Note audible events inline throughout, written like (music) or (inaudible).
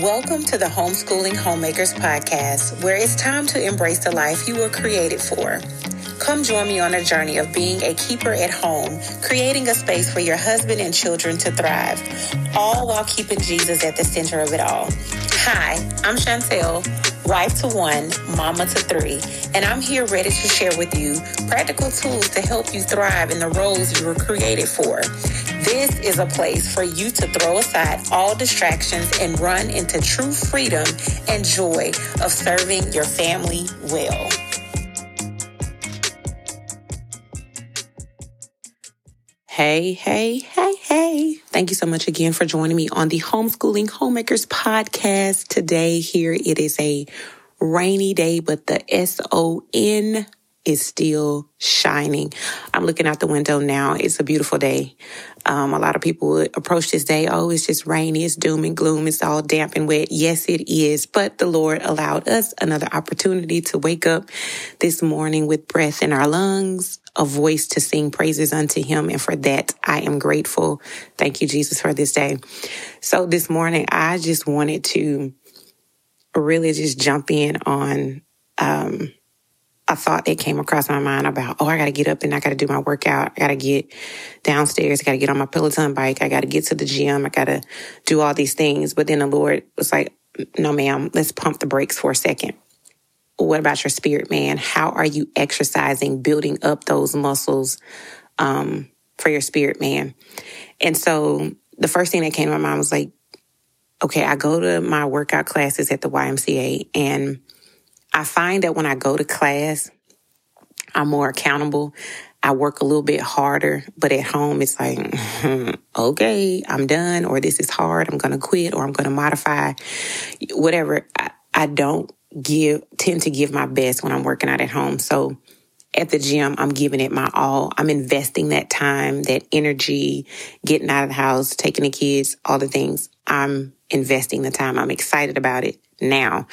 Welcome to the Homeschooling Homemakers Podcast, where it's time to embrace the life you were created for. Come join me on a journey of being a keeper at home, creating a space for your husband and children to thrive, all while keeping Jesus at the center of it all. Hi, I'm Chantel, wife to one, mama to three, and I'm here ready to share with you practical tools to help you thrive in the roles you were created for. This is a place for you to throw aside all distractions and run into true freedom and joy of serving your family well. Hey, hey, hey, hey. Thank you so much again for joining me on the Homeschooling Homemakers podcast. Today, here it is a rainy day, but the S O N is still shining. I'm looking out the window now. It's a beautiful day. Um, a lot of people would approach this day, oh, it's just rainy, it's doom and gloom, it's all damp and wet. Yes, it is. But the Lord allowed us another opportunity to wake up this morning with breath in our lungs, a voice to sing praises unto Him. And for that, I am grateful. Thank you, Jesus, for this day. So this morning, I just wanted to really just jump in on, um, a thought that came across my mind about, oh, I got to get up and I got to do my workout. I got to get downstairs. I got to get on my Peloton bike. I got to get to the gym. I got to do all these things. But then the Lord was like, no, ma'am, let's pump the brakes for a second. What about your spirit, man? How are you exercising, building up those muscles um, for your spirit, man? And so the first thing that came to my mind was like, okay, I go to my workout classes at the YMCA and I find that when I go to class, I'm more accountable. I work a little bit harder, but at home it's like, (laughs) okay, I'm done, or this is hard. I'm going to quit, or I'm going to modify, whatever. I, I don't give, tend to give my best when I'm working out at home. So at the gym, I'm giving it my all. I'm investing that time, that energy, getting out of the house, taking the kids, all the things. I'm investing the time. I'm excited about it now.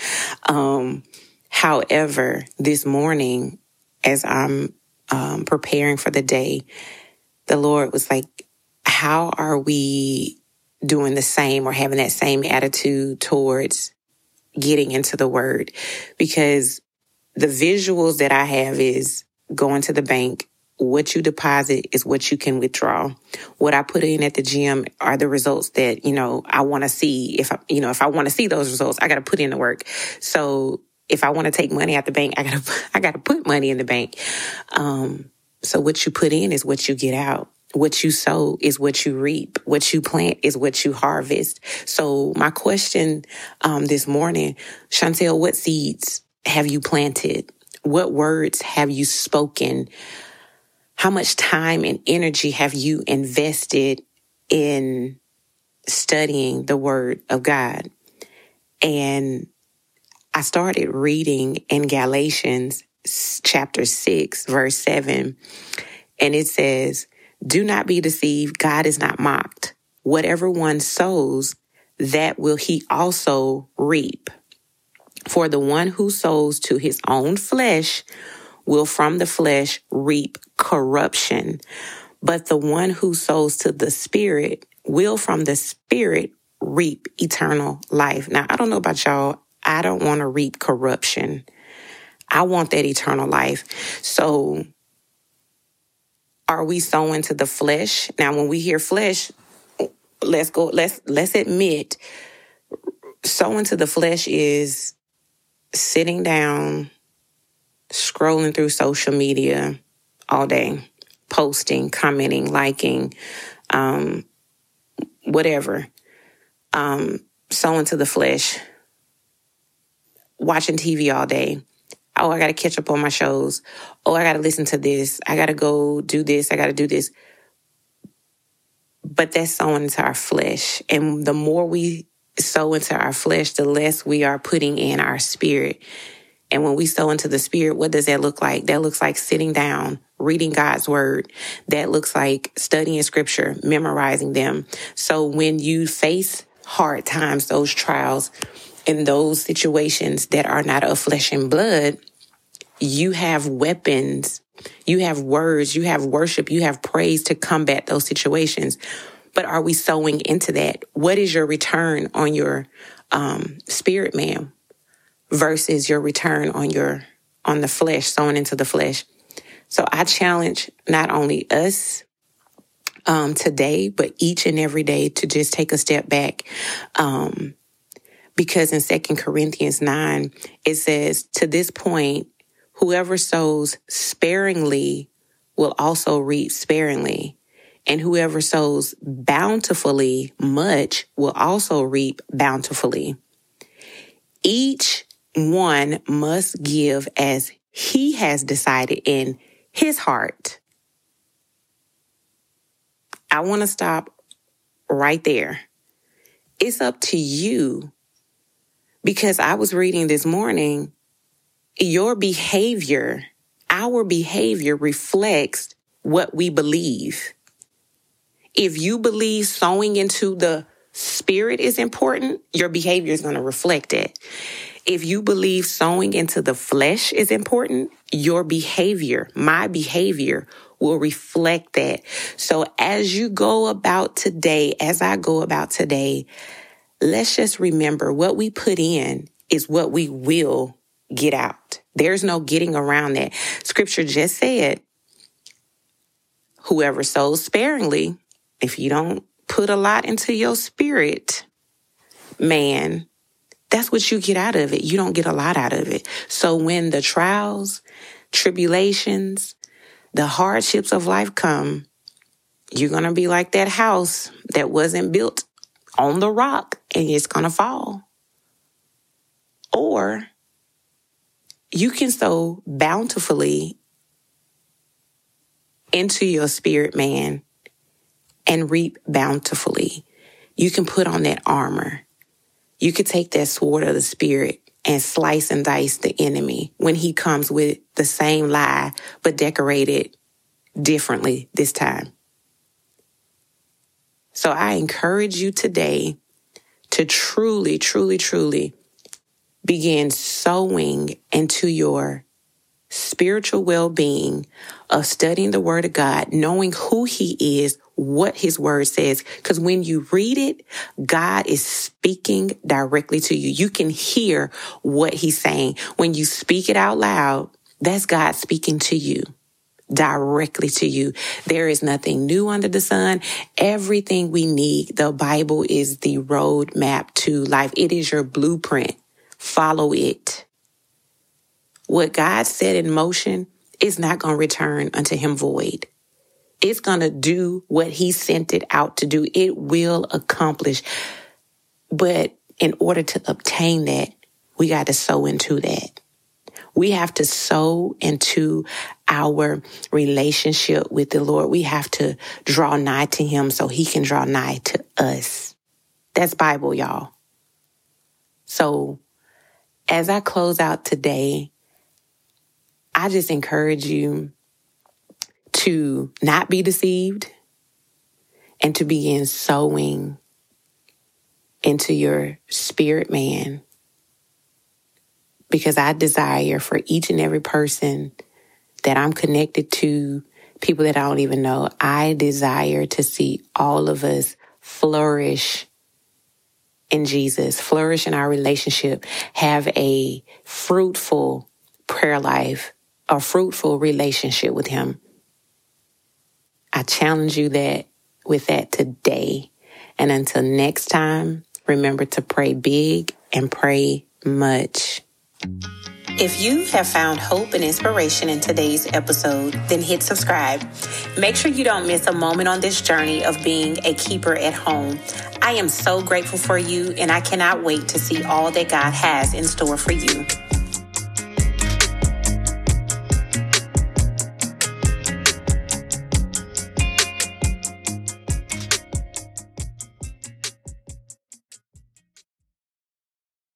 Um, However, this morning, as I'm um, preparing for the day, the Lord was like, How are we doing the same or having that same attitude towards getting into the word? Because the visuals that I have is going to the bank. What you deposit is what you can withdraw. What I put in at the gym are the results that, you know, I want to see. If I, you know, if I want to see those results, I got to put in the work. So if I want to take money out the bank, I gotta (laughs) I gotta put money in the bank. Um, so what you put in is what you get out. What you sow is what you reap. What you plant is what you harvest. So my question um, this morning, Chantel, what seeds have you planted? What words have you spoken? How much time and energy have you invested in studying the Word of God? And I started reading in Galatians chapter 6, verse 7, and it says, Do not be deceived, God is not mocked. Whatever one sows, that will he also reap. For the one who sows to his own flesh will from the flesh reap corruption, but the one who sows to the Spirit will from the Spirit reap eternal life. Now, I don't know about y'all. I don't want to reap corruption. I want that eternal life. So are we sowing to the flesh? Now when we hear flesh, let's go let's let's admit sowing to the flesh is sitting down scrolling through social media all day, posting, commenting, liking, um, whatever. Um, sowing to the flesh watching TV all day. Oh, I got to catch up on my shows. Oh, I got to listen to this. I got to go do this. I got to do this. But that's sowing into our flesh. And the more we sow into our flesh, the less we are putting in our spirit. And when we sow into the spirit, what does that look like? That looks like sitting down, reading God's word. That looks like studying scripture, memorizing them. So when you face hard times, those trials, in those situations that are not of flesh and blood, you have weapons, you have words, you have worship, you have praise to combat those situations. But are we sowing into that? What is your return on your um, spirit man versus your return on your on the flesh, sowing into the flesh? So I challenge not only us um, today, but each and every day to just take a step back. Um, because in Second Corinthians 9, it says, To this point, whoever sows sparingly will also reap sparingly. And whoever sows bountifully much will also reap bountifully. Each one must give as he has decided in his heart. I want to stop right there. It's up to you because I was reading this morning, your behavior, our behavior reflects what we believe. If you believe sowing into the spirit is important, your behavior is going to reflect it. If you believe sowing into the flesh is important, your behavior, my behavior will reflect that. So as you go about today, as I go about today, let's just remember what we put in is what we will get out. There's no getting around that. Scripture just said, whoever sows sparingly, if you don't put a lot into your spirit, man, that's what you get out of it. You don't get a lot out of it. So when the trials, tribulations, the hardships of life come, you're going to be like that house that wasn't built on the rock and it's going to fall. Or you can sow bountifully into your spirit man and reap bountifully. You can put on that armor. You could take that sword of the spirit and slice and dice the enemy when he comes with the same lie, but decorated differently this time. So I encourage you today to truly, truly, truly begin sowing into your spiritual well being of studying the Word of God, knowing who He is, what his word says. Cause when you read it, God is speaking directly to you. You can hear what he's saying. When you speak it out loud, that's God speaking to you directly to you. There is nothing new under the sun. Everything we need. The Bible is the roadmap to life. It is your blueprint. Follow it. What God set in motion is not going to return unto him void. It's going to do what he sent it out to do. It will accomplish. But in order to obtain that, we got to sow into that. We have to sow into our relationship with the Lord. We have to draw nigh to him so he can draw nigh to us. That's Bible, y'all. So as I close out today, I just encourage you to not be deceived and to begin sowing into your spirit man. Because I desire for each and every person that I'm connected to, people that I don't even know, I desire to see all of us flourish in Jesus, flourish in our relationship, have a fruitful prayer life, a fruitful relationship with Him. I challenge you that with that today. And until next time, remember to pray big and pray much. If you have found hope and inspiration in today's episode, then hit subscribe. Make sure you don't miss a moment on this journey of being a keeper at home. I am so grateful for you, and I cannot wait to see all that God has in store for you.